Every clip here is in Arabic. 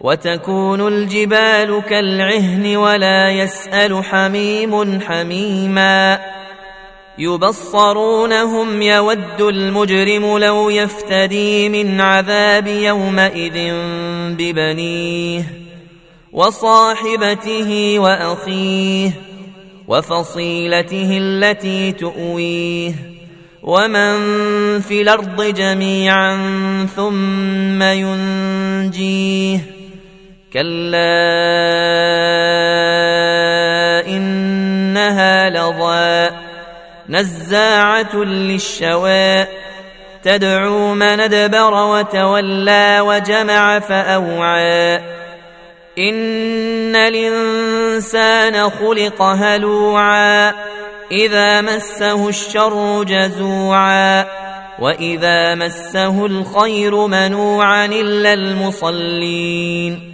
وتكون الجبال كالعهن ولا يسأل حميم حميما. يبصرونهم يود المجرم لو يفتدي من عذاب يومئذ ببنيه وصاحبته وأخيه وفصيلته التي تؤويه ومن في الأرض جميعا ثم ينجيه كلا إنها لظى نزاعة للشوى تدعو من ادبر وتولى وجمع فأوعى إن الإنسان خلق هلوعا إذا مسه الشر جزوعا وإذا مسه الخير منوعا إلا المصلين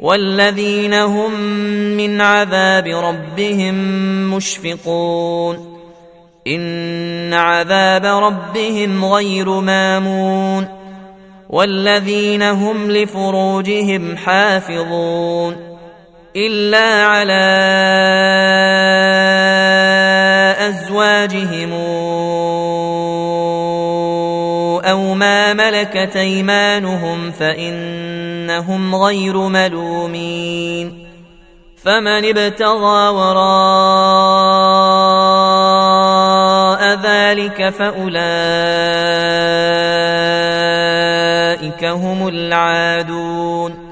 والذين هم من عذاب ربهم مشفقون. إن عذاب ربهم غير مامون. والذين هم لفروجهم حافظون. إلا على أزواجهم أو ما ملكت أيمانهم فانهم غير ملومين فمن ابتغى وراء ذلك فأولئك هم العادون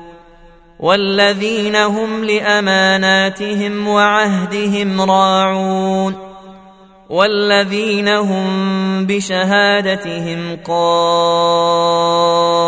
والذين هم لأماناتهم وعهدهم راعون والذين هم بشهادتهم قائمون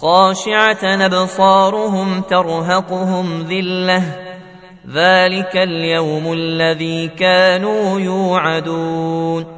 خاشعة أبصارهم ترهقهم ذلة. ذلك اليوم الذي كانوا يوعدون.